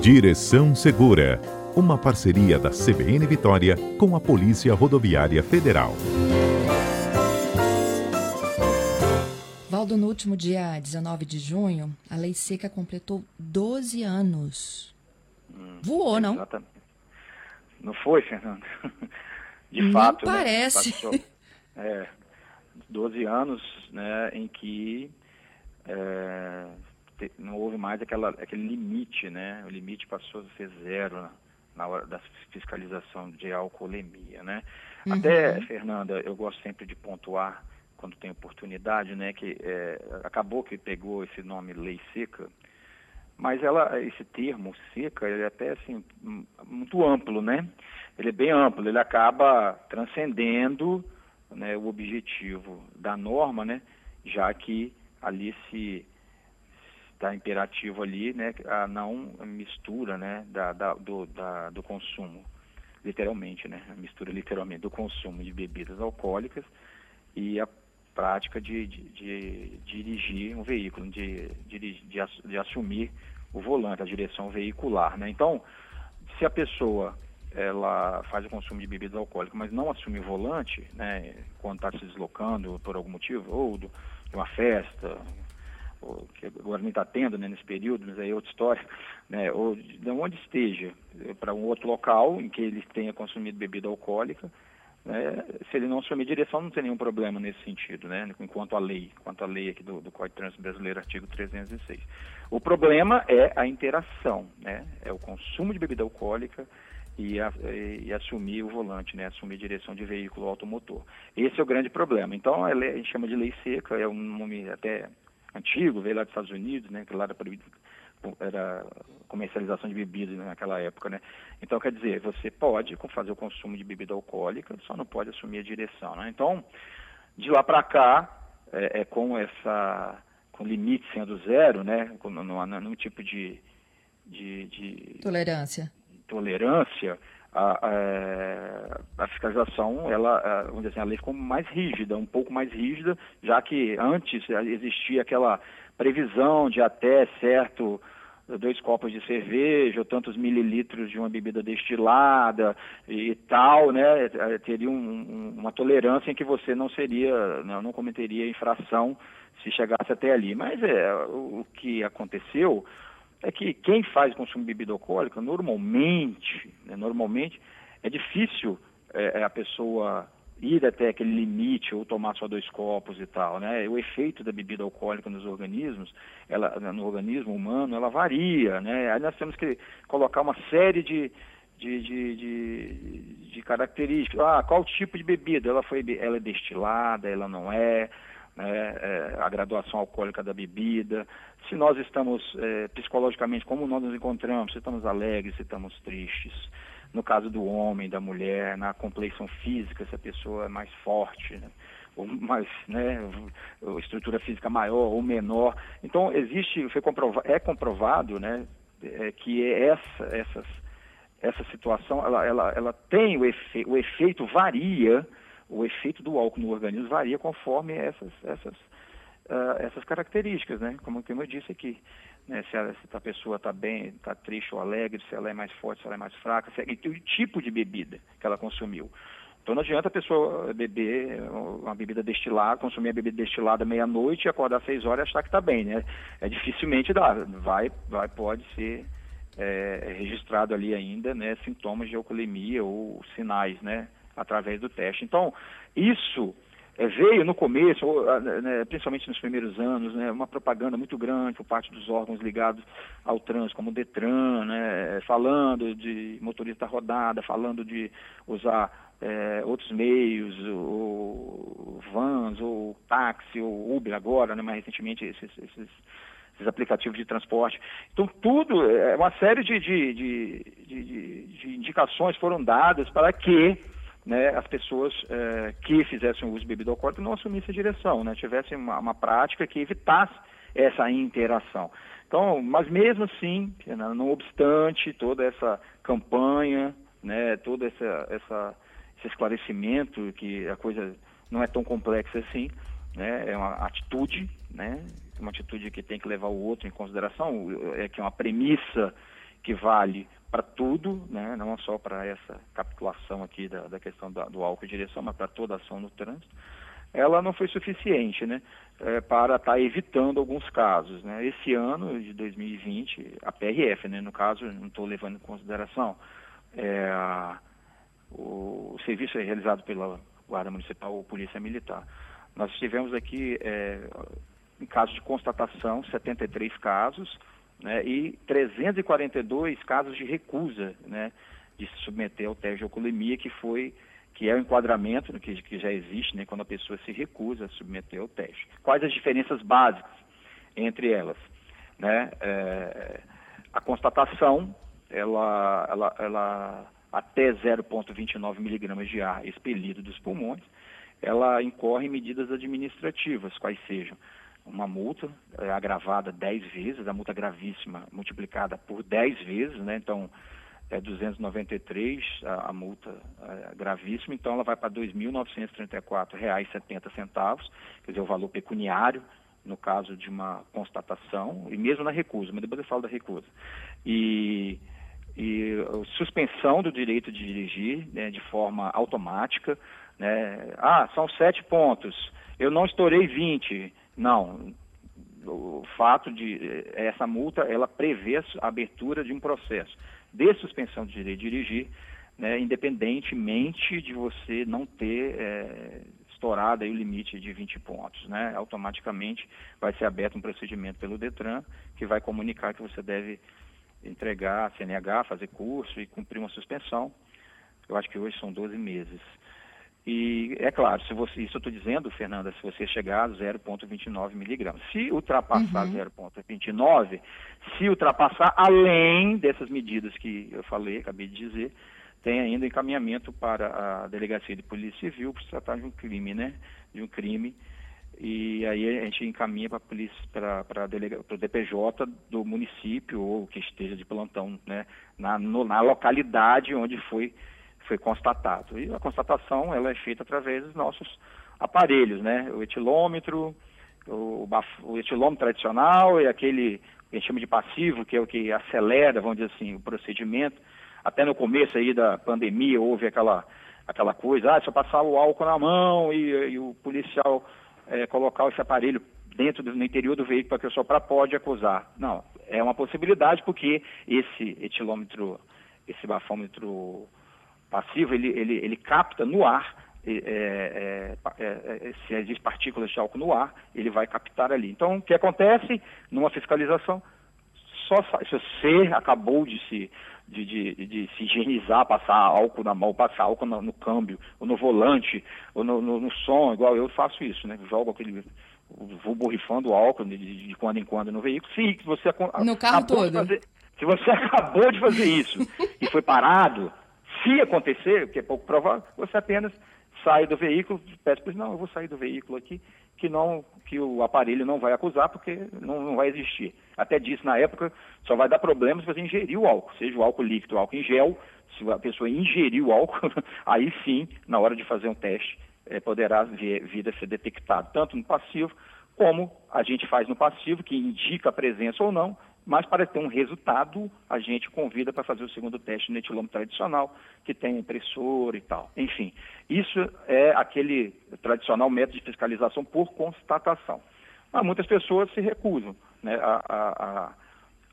Direção Segura, uma parceria da CBN Vitória com a Polícia Rodoviária Federal. Valdo, no último dia 19 de junho, a lei seca completou 12 anos. Hum, Voou, não? Exatamente. Não foi, Fernando? De não fato. Né, parece. Né, é, 12 anos né, em que é, não houve mais aquela, aquele limite, né? O limite passou a ser zero na, hora da fiscalização de alcoolemia, né? Uhum. Até, Fernanda, eu gosto sempre de pontuar quando tem oportunidade, né, que é, acabou que pegou esse nome lei seca, mas ela, esse termo seca, ele é até assim muito amplo, né? Ele é bem amplo, ele acaba transcendendo né, o objetivo da norma, né? Já que ali se está imperativo ali, né, a não mistura, né, da, da do, da, do consumo, literalmente, né, a mistura literalmente do consumo de bebidas alcoólicas e a prática de, de, de dirigir um veículo, de, de, de, assumir o volante, a direção veicular. Né? Então, se a pessoa ela faz o consumo de bebidas alcoólicas, mas não assume o volante, né, quando está se deslocando por algum motivo, ou de uma festa, que agora nem está tendo né, nesse período, mas aí é outra história, né, ou de onde esteja, para um outro local em que ele tenha consumido bebida alcoólica, né, se ele não assumir direção, não tem nenhum problema nesse sentido, né, enquanto a lei, quanto a lei aqui do, do Código de Trânsito Brasileiro, artigo 306. O problema é a interação, né, é o consumo de bebida alcoólica e, a, e, assumir o volante, né, assumir direção de veículo automotor. Esse é o grande problema. Então, a, lei, a gente chama de lei seca, é um nome até antigo, veio lá dos Estados Unidos, né, que lá era proibido era comercialização de bebidas naquela época, né? Então, quer dizer, você pode fazer o consumo de bebida alcoólica, só não pode assumir a direção, né? Então, de lá para cá, é, é, com essa, com limite sendo zero, né? Com, num, tipo de, de, de tolerância, tolerância, a, a, a, fiscalização, ela, vamos dizer assim, a lei ficou mais rígida, um pouco mais rígida, já que antes existia aquela previsão de até certo dois copos de cerveja ou tantos mililitros de uma bebida destilada e tal, né, teria um, um, uma tolerância em que você não seria, não, não cometeria infração se chegasse até ali. Mas é, o que aconteceu é que quem faz consumo de bebida alcoólica, normalmente, né, normalmente, é difícil é, a pessoa ir até aquele limite ou tomar só dois copos e tal, né? O efeito da bebida alcoólica nos organismos, ela, no organismo humano, ela varia, né? Aí nós temos que colocar uma série de, de, de, de, de características. Ah, qual tipo de bebida? Ela, foi, ela é destilada, ela não é, né? É, a graduação alcoólica da bebida, se nós estamos é, psicologicamente, como nós nos encontramos, se estamos alegres, se estamos tristes, no caso do homem, da mulher, na compleição física, se a pessoa é mais forte, né? ou mais, né, estrutura física maior ou menor. Então existe, foi comprova é comprovado, né, é, que essa, essas, essa situação, ela, ela, ela tem o, efe, o efeito varia, o efeito do álcool no organismo varia conforme essas, essas, uh, essas características, né, como, como eu disse aqui né, se, ela, se, a pessoa está bem, está triste ou alegre, se ela é mais forte, se ela é mais fraca, se, e o tipo de bebida que ela consumiu. Então não adianta a pessoa beber uma bebida destilada, consumir a bebida destilada meia-noite e acordar às seis horas e achar que está bem, né? É dificilmente dá. Vai, vai, pode ser é, registrado ali ainda, né, sintomas de alcoolemia ou sinais, né, através do teste. Então, isso é, veio no começo, né, principalmente nos primeiros anos, né, uma propaganda muito grande por parte dos órgãos ligados ao trânsito, como o Detran, né, falando de motorista rodada, falando de usar é, outros meios, ou vans, ou táxi, ou Uber agora, né, mais recentemente esses, esses, aplicativos de transporte. Então, tudo, é uma série de, de, de, de indicações foram dadas para que né, as pessoas é, que fizessem uso de bebida alcoólica não assumissem a direção, né, tivessem uma, uma, prática que evitasse essa interação. Então, mas mesmo assim, não obstante toda essa campanha, né, todo essa, essa, esse esclarecimento que a coisa não é tão complexa assim, né, é uma atitude, né, uma atitude que tem que levar o outro em consideração, é que é uma premissa que vale para tudo, né, não só para essa capitulação aqui da, da questão da, do álcool em direção, mas para toda ação no trânsito, ela não foi suficiente né, é, para estar tá evitando alguns casos. Né. Esse ano de 2020, a PRF, né, no caso, não estou levando em consideração, é, o, o serviço é realizado pela Guarda Municipal ou Polícia Militar. Nós tivemos aqui, é, em caso de constatação, 73 casos, né, e 342 casos de recusa né, de se submeter ao teste de alcoolemia, que foi que é o enquadramento que, que já existe né, quando a pessoa se recusa a submeter ao teste. Quais as diferenças básicas entre elas? Né? É, a constatação, ela, ela, ela até 0,29 miligramas de ar expelido dos pulmões, ela incorre em medidas administrativas, quais sejam uma multa é, agravada 10 vezes, a multa gravíssima multiplicada por 10 vezes, né? Então, é 293 a, a multa é, gravíssima, então ela vai para R$ 2.934,70, quer dizer, o valor pecuniário, no caso de uma constatação, e mesmo na recusa, mas depois eu falo da recusa. E, e suspensão do direito de dirigir né, de forma automática, né? Ah, são sete pontos, eu não estourei 20, não, o fato de eh, essa multa ela prevê a abertura de um processo de suspensão de direito de dirigir, né, independentemente de você não ter é, estourado aí o limite de 20 pontos, né? Automaticamente vai ser aberto um procedimento pelo Detran que vai comunicar que você deve entregar a CNH, fazer curso e cumprir uma suspensão. Eu acho que hoje são 12 meses. E é claro, se você, isso eu estou dizendo, Fernanda, se você chegar a 0,29 miligramas. Se ultrapassar uhum. 0,29, se ultrapassar além dessas medidas que eu falei, acabei de dizer, tem ainda encaminhamento para a Delegacia de Polícia Civil para se tratar de um crime, né? De um crime. E aí a gente encaminha para a polícia, para, para, para o DPJ do município ou que esteja de plantão, né? Na, no, na localidade onde foi foi constatado. E a constatação ela é feita através dos nossos aparelhos, né? O etilômetro, o, o etilômetro tradicional e aquele que a gente chama de passivo, que é o que acelera, vamos dizer assim, o procedimento. Até no começo aí da pandemia houve aquela, aquela coisa, ah, se eu passar o álcool na mão e, e o policial é, colocar esse aparelho dentro do no interior do veículo para a pessoa para pode acusar. Não, é uma possibilidade porque esse etilômetro, esse bafômetro passivo, ele, ele, ele capta no ar, é, é, é, é, se existe partículas de álcool no ar, ele vai captar ali. Então, o que acontece numa fiscalização? Só se você acabou de se, de, de, de, se higienizar, passar álcool na mão, passar álcool no, no câmbio, ou no volante, ou no, no, no, som, igual eu faço isso, né? Jogo aquele. Vou borrifando álcool de, de, quando em quando no veículo. Se você no carro todo. Fazer, se você acabou de fazer isso e foi parado, se acontecer, o que é pouco provável, você apenas sai do veículo, peça para não, eu vou sair do veículo aqui, que não que o aparelho não vai acusar porque não, não vai existir. Até disse na época, só vai dar problema se você ingerir o álcool, seja o álcool líquido, o álcool em gel, se a pessoa ingerir o álcool, aí sim, na hora de fazer um teste, é, poderá vir, vir a ser detectado, tanto no passivo, como a gente faz no passivo, que indica a presença ou não, mas para ter um resultado, a gente convida para fazer o segundo teste no etilômetro tradicional, que tem impressora e tal. Enfim, isso é aquele tradicional método de fiscalização por constatação. Mas muitas pessoas se recusam né, a, a,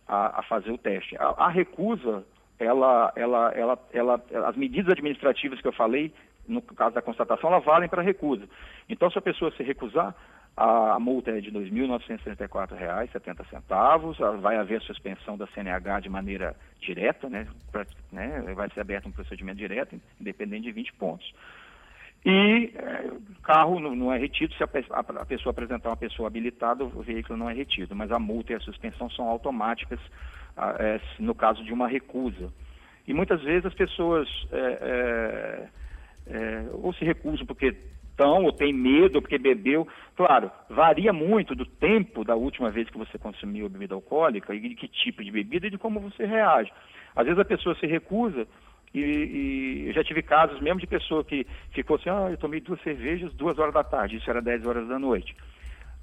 a, a, fazer o teste. A, recusa, ela, ela, ela, ela, as medidas administrativas que eu falei, no caso da constatação, elas valem para recusa. Então, se a pessoa se recusar, a multa é de R$ 2.964,70. Vai haver suspensão da CNH de maneira direta, né? Pra, né? Vai ser aberto um procedimento direto, independente de 20 pontos. E é, carro não, é retido se a, a, a, pessoa apresentar uma pessoa habilitada, o veículo não é retido. Mas a multa e a suspensão são automáticas a, é, no caso de uma recusa. E muitas vezes as pessoas é, é, é ou se recusam porque estão ou tem medo porque bebeu. Claro, varia muito do tempo da última vez que você consumiu bebida alcoólica e de que tipo de bebida e de como você reage. Às vezes a pessoa se recusa e, e eu já tive casos mesmo de pessoa que ficou assim, ah, eu tomei duas cervejas duas horas da tarde, isso era dez horas da noite.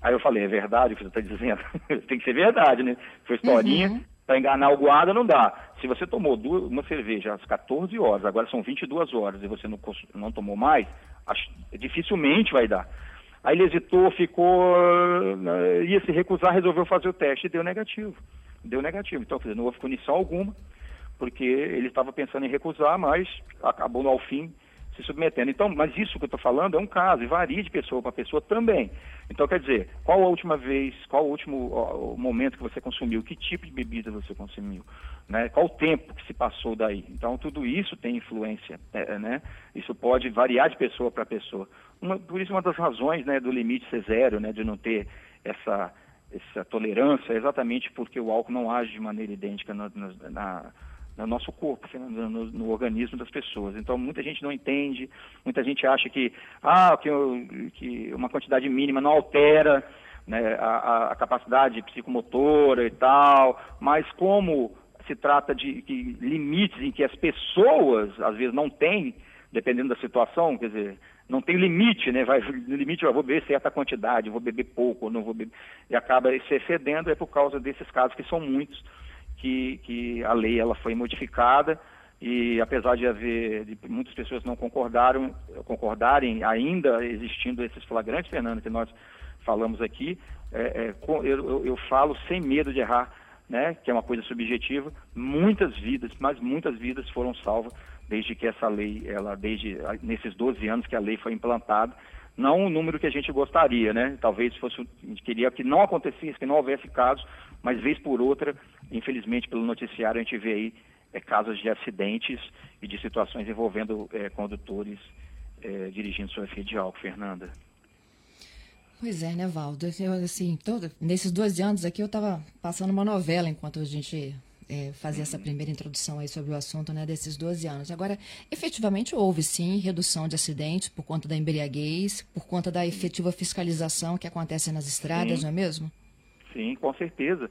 Aí eu falei, é verdade o que você está dizendo? Tem que ser verdade, né? Foi historinha, uhum. para enganar o guarda não dá. Se você tomou duas, uma cerveja às 14 horas, agora são 22 horas e você não, não tomou mais, acho, dificilmente vai dar. Aí ele hesitou, ficou, eh, ia se recusar, resolveu fazer o teste e deu negativo. Deu negativo. Então, não houve punição alguma, porque ele estava pensando em recusar, mas acabou ao fim se submetendo. Então, mas isso que eu estou falando é um caso, e varia de pessoa para pessoa também. Então, quer dizer, qual a última vez, qual o último ó, o momento que você consumiu, que tipo de bebida você consumiu, né? qual o tempo que se passou daí. Então, tudo isso tem influência, é, né? Isso pode variar de pessoa para pessoa. Uma, por isso, uma das razões né, do limite ser zero, né, de não ter essa, essa tolerância, é exatamente porque o álcool não age de maneira idêntica na, na no nosso corpo, no, no, no, organismo das pessoas. Então, muita gente não entende, muita gente acha que, ah, que, que uma quantidade mínima não altera né, a, a, capacidade psicomotora e tal, mas como se trata de limites em que as pessoas, às vezes, não têm, dependendo da situação, quer dizer, não tem limite, né? Vai, no limite eu vou beber certa quantidade, vou beber pouco, não vou beber, e acaba se excedendo é por causa desses casos que são muitos que, que a lei ela foi modificada e apesar de haver de muitas pessoas não concordaram concordarem ainda existindo esses flagrantes Fernando que nós falamos aqui é, é, eu, eu, falo sem medo de errar né que é uma coisa subjetiva. Muitas vidas mas muitas vidas foram salvas desde que essa lei ela desde nesses 12 anos que a lei foi implantada não o número que a gente gostaria, né? Talvez fosse, a gente queria que não acontecesse, que não houvesse casos, mas vez por outra, infelizmente pelo noticiário a gente vê aí é, casos de acidentes e de situações envolvendo é, condutores é, dirigindo sua filha de álcool, Fernanda. Pois é, né, Valdo? Eu, assim, todo, nesses 12 anos aqui eu estava passando uma novela enquanto a gente é, fazer essa primeira introdução aí sobre o assunto né, desses 12 anos. Agora, efetivamente houve sim redução de acidentes por conta da embriaguez, por conta da efetiva fiscalização que acontece nas estradas, sim. não é mesmo? Sim, com certeza.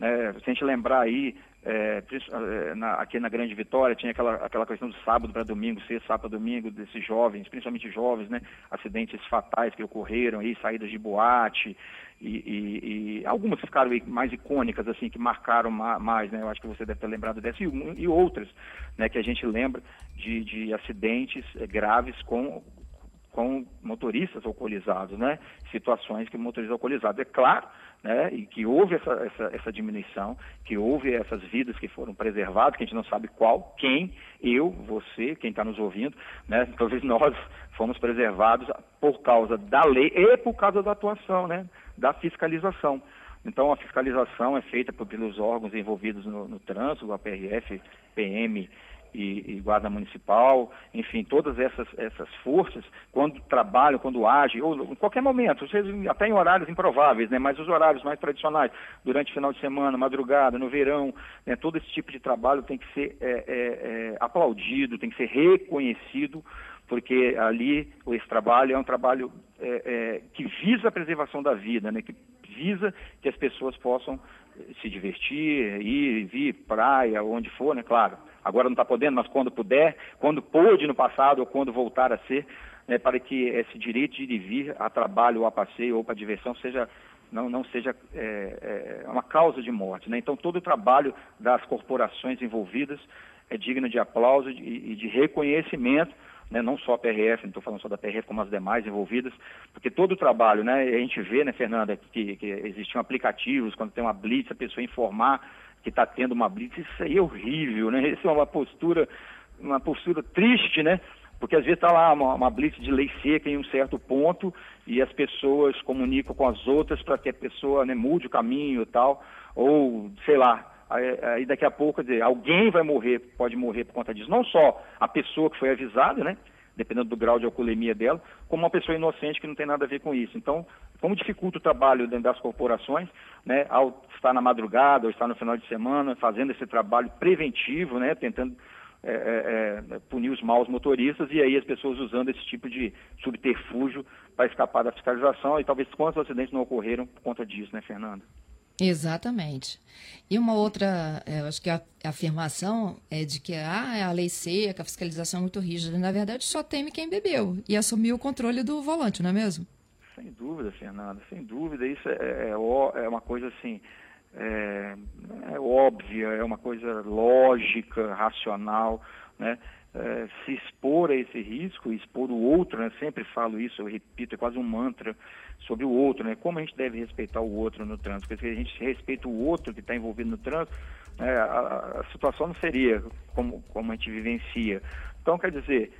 É, se a gente lembrar aí, é, é, na, aqui na Grande Vitória, tinha aquela, aquela questão do sábado para domingo, ser sábado para domingo, desses jovens, principalmente jovens, né? Acidentes fatais que ocorreram aí, saídas de boate, e, e, e, algumas ficaram mais icônicas, assim, que marcaram mais, né? Eu acho que você deve ter lembrado dessa, e, e outras, né, que a gente lembra de, de acidentes é, graves com, com motoristas alcoolizados, né? Situações que motoristas alcoolizados. É claro, né? E que houve essa, essa, essa diminuição, que houve essas vidas que foram preservadas, que a gente não sabe qual, quem, eu, você, quem está nos ouvindo, né? Talvez nós fomos preservados por causa da lei e por causa da atuação, né? Da fiscalização. Então, a fiscalização é feita pelos órgãos envolvidos no, no trânsito, a PRF, PM, e, e, guarda municipal, enfim, todas essas, essas forças, quando trabalham, quando agem, ou em qualquer momento, até em horários improváveis, né, mas os horários mais tradicionais, durante o final de semana, madrugada, no verão, né, todo esse tipo de trabalho tem que ser é, é, é, aplaudido, tem que ser reconhecido, porque ali esse trabalho é um trabalho é, é, que visa a preservação da vida, né, que visa que as pessoas possam se divertir, ir, vir, praia, onde for, né, claro, agora não está podendo, mas quando puder, quando pôde no passado ou quando voltar a ser, né, para que esse direito de ir e vir a trabalho ou a passeio ou para diversão seja não, não seja é, é, uma causa de morte. Né? Então, todo o trabalho das corporações envolvidas é digno de aplauso e de, de reconhecimento, né? não só a PRF, não estou falando só da PRF, como as demais envolvidas, porque todo o trabalho, né? a gente vê, né, Fernanda, que, que existiam aplicativos, quando tem uma blitz, a pessoa informar que está tendo uma blitz, isso aí é horrível, né? Isso é uma postura, uma postura triste, né? Porque às vezes está lá uma, uma blitz de lei seca em um certo ponto e as pessoas comunicam com as outras para que a pessoa né, mude o caminho e tal, ou sei lá, aí daqui a pouco, dizer, alguém vai morrer, pode morrer por conta disso. Não só a pessoa que foi avisada, né? Dependendo do grau de alcoolemia dela, como uma pessoa inocente que não tem nada a ver com isso. Então, como dificulta o trabalho dentro das corporações, né, ao estar na madrugada ou estar no final de semana, fazendo esse trabalho preventivo, né, tentando é, é, é, punir os maus motoristas e aí as pessoas usando esse tipo de subterfúgio para escapar da fiscalização e talvez quantos acidentes não ocorreram por conta disso, né, Fernanda? Exatamente. E uma outra, é, acho que a, afirmação é de que ah, é a lei seca, a fiscalização é muito rígida. Na verdade, só teme quem bebeu e assumiu o controle do volante, não é mesmo? Sem dúvida, Fernanda, sem dúvida. Isso é, é, é uma coisa assim, é, é óbvia, é uma coisa lógica, racional, né? É, se expor a esse risco, expor o outro, né? sempre falo isso, eu repito, é quase um mantra sobre o outro, né? como a gente deve respeitar o outro no trânsito, porque se a gente respeita o outro que está envolvido no trânsito, né? a, a, situação não seria como, como a gente vivencia. Então, quer dizer,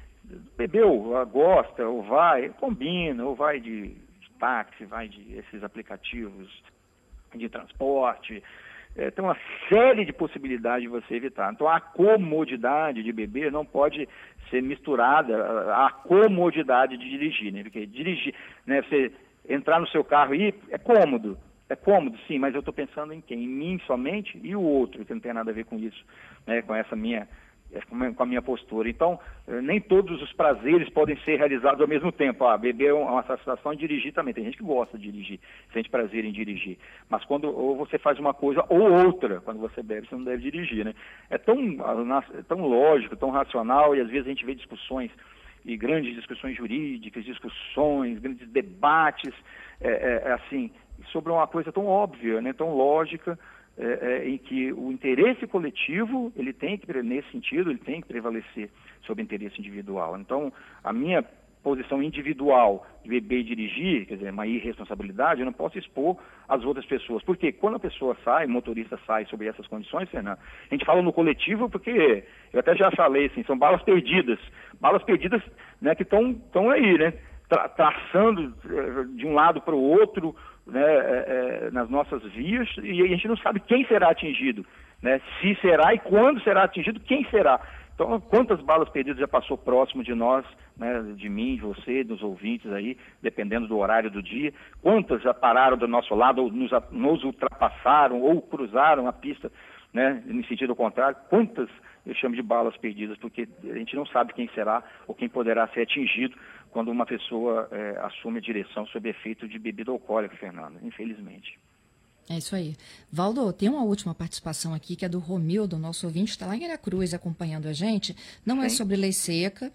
bebeu, gosta, ou vai, combina, ou vai de táxi, vai de esses aplicativos de transporte, é, tem uma série de possibilidades de você evitar. Então, a comodidade de beber não pode ser misturada à comodidade de dirigir, né? Porque dirigir, né? Você entrar no seu carro e ir é cômodo, é cômodo, sim, mas eu estou pensando em quem? Em mim somente e o outro, que não tem nada a ver com isso, né? Com essa minha com a minha postura. Então, eh, nem todos os prazeres podem ser realizados ao mesmo tempo. Ah, beber é uma satisfação e dirigir também. Tem gente que gosta de dirigir, sente prazer em dirigir. Mas quando ou você faz uma coisa ou outra, quando você bebe, você não deve dirigir, né? É tão, é tão lógico, tão racional, e às vezes a gente vê discussões, e grandes discussões jurídicas, discussões, grandes debates, é, é, é assim, sobre uma coisa tão óbvia, né, tão lógica, é, é, em que o interesse coletivo, ele tem que, nesse sentido, ele tem que prevalecer sobre o interesse individual. Então, a minha posição individual de beber e dirigir, quer dizer, uma irresponsabilidade, eu não posso expor as outras pessoas. Porque quando a pessoa sai, o motorista sai sobre essas condições, Fernando, a gente fala no coletivo porque, eu até já falei assim, são balas perdidas. Balas perdidas né, que estão aí, né? Tra traçando eh, de um lado para o outro, né, é, nas nossas vias e a gente não sabe quem será atingido, né, se será e quando será atingido, quem será. Então, quantas balas perdidas já passou próximo de nós, né, de mim, de você, dos ouvintes aí, dependendo do horário do dia? Quantas já pararam do nosso lado ou nos, nos ultrapassaram ou cruzaram a pista, né, em sentido contrário? Quantas eu chamo de balas perdidas, porque a gente não sabe quem será ou quem poderá ser atingido quando uma pessoa é, assume a direção sob efeito de bebida alcoólica, Fernanda, infelizmente. É isso aí. Valdo, tem uma última participação aqui, que é do Romildo, nosso ouvinte, está lá em Aracruz acompanhando a gente. Não é Sim. é sobre lei seca,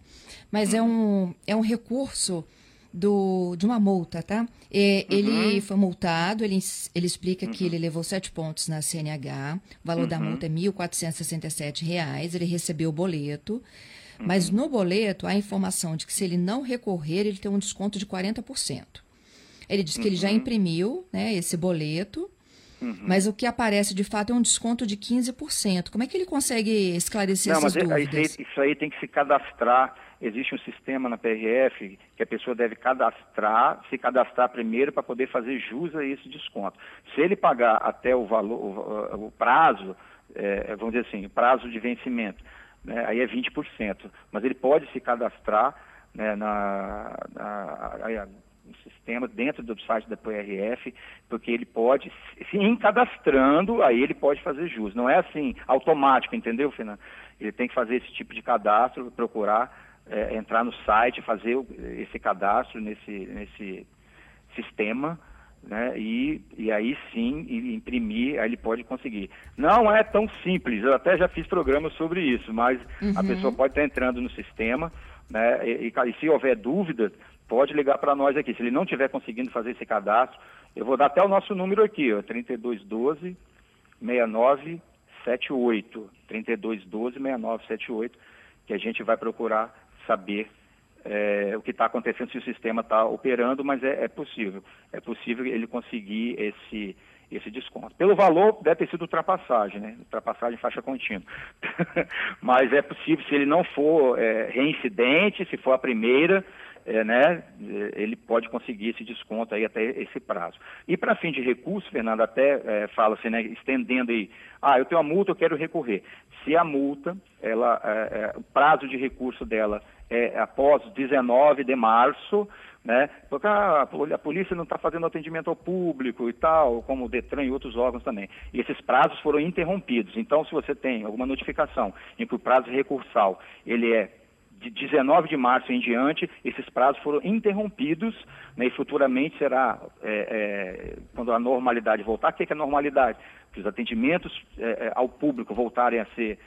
mas é, um, é um recurso do, de uma multa, tá? É, uhum. Ele foi multado, ele, ele explica uhum. que ele levou sete pontos na CNH, o valor uhum. da multa é R$ 1.467, ele recebeu o boleto, mas uhum. no boleto há informação de que se ele não recorrer, ele tem um desconto de 40%. Ele diz que ele já uhum. imprimiu né, esse boleto, Uhum. Mas o que aparece de fato é um desconto de 15%. Como é que ele consegue esclarecer Não, essas mas dúvidas? Isso aí, isso aí tem que se cadastrar. Existe um sistema na PRF que a pessoa deve cadastrar, se cadastrar primeiro para poder fazer jus a esse desconto. Se ele pagar até o valor, o, o prazo, é, vamos dizer assim, o prazo de vencimento, né, aí é 20%. Mas ele pode se cadastrar né, na, na, no sistema, dentro do site da PRF, porque ele pode, se encadastrando, aí ele pode fazer jus. Não é assim, automático, entendeu, Fernando? Ele tem que fazer esse tipo de cadastro, procurar é, entrar no site, fazer esse cadastro nesse, nesse sistema, né? E, e aí sim imprimir, aí ele pode conseguir. Não é tão simples, eu até já fiz programas sobre isso, mas uhum. a pessoa pode estar entrando no sistema, né? E, e, e se houver dúvida, pode ligar para nós aqui. Se ele não estiver conseguindo fazer esse cadastro, eu vou dar até o nosso número aqui, ó, 3212 6978. 3212 6978, que a gente vai procurar saber é, o que está acontecendo, se o sistema está operando, mas é, é, possível. É possível ele conseguir esse, esse desconto. Pelo valor, deve ter sido ultrapassagem, né? Ultrapassagem faixa contínua. mas é possível, se ele não for é, reincidente, se for a primeira, é, né, ele pode conseguir esse desconto aí até esse prazo. E para fim de recurso, Fernando, até é, fala assim, né, estendendo aí, ah, eu tenho uma multa, eu quero recorrer. Se a multa, ela, é, é o prazo de recurso dela é após 19 de março, né, porque a polícia não está fazendo atendimento ao público e tal, como o Detran e outros órgãos também. E esses prazos foram interrompidos. Então, se você tem alguma notificação em que o prazo recursal ele é de 19 de março em diante, esses prazos foram interrompidos né, e futuramente será, é, é, quando a normalidade voltar, o que é, que é normalidade? Que os atendimentos é, ao público voltarem a ser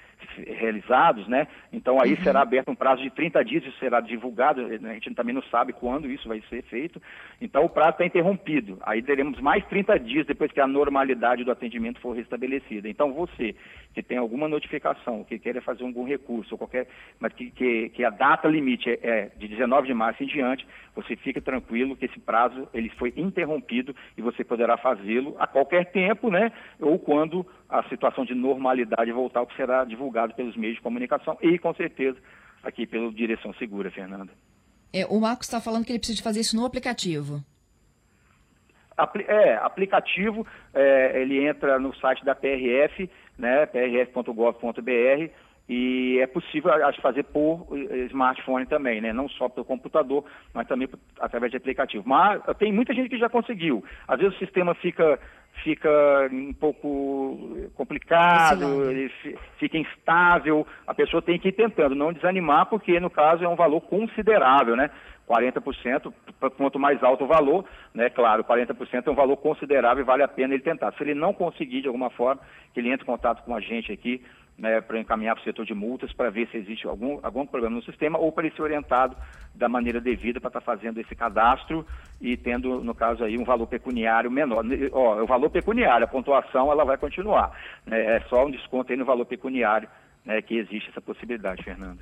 realizados, né? Então aí uhum. será aberto um prazo de 30 dias, isso será divulgado, né? a gente também não sabe quando isso vai ser feito. Então o prazo está interrompido. Aí teremos mais 30 dias depois que a normalidade do atendimento for restabelecida. Então você que tem alguma notificação, que queira fazer algum recurso, qualquer, mas que, que, que a data limite é, é, de 19 de março em diante, você fica tranquilo que esse prazo ele foi interrompido e você poderá fazê-lo a qualquer tempo, né? Ou quando a situação de normalidade voltar, o que será divulgado pelos meios de comunicação e, com certeza, aqui pelo Direção Segura, Fernanda. É, o Marcos está falando que ele precisa fazer isso no aplicativo. Apli é, aplicativo, é, ele entra no site da PRF, né, prf.gov.br, e é possível acho, fazer por eh, smartphone também, né? não só pelo computador, mas também através de aplicativo. Mas tem muita gente que já conseguiu. Às vezes o sistema fica fica um pouco complicado, ele fica instável, a pessoa tem que ir tentando, não desanimar, porque no caso é um valor considerável, né? 40%, quanto mais alto o valor, né, claro, 40% é um valor considerável e vale a pena ele tentar. Se ele não conseguir de alguma forma, que ele entre em contato com a gente aqui, né, para encaminhar para o setor de multas, para ver se existe algum, algum problema no sistema ou para ele ser orientado da maneira devida para estar tá fazendo esse cadastro e tendo, no caso aí, um valor pecuniário menor. Ó, o valor pecuniário, a pontuação, ela vai continuar. Né, é só um desconto aí no valor pecuniário né, que existe essa possibilidade, Fernando.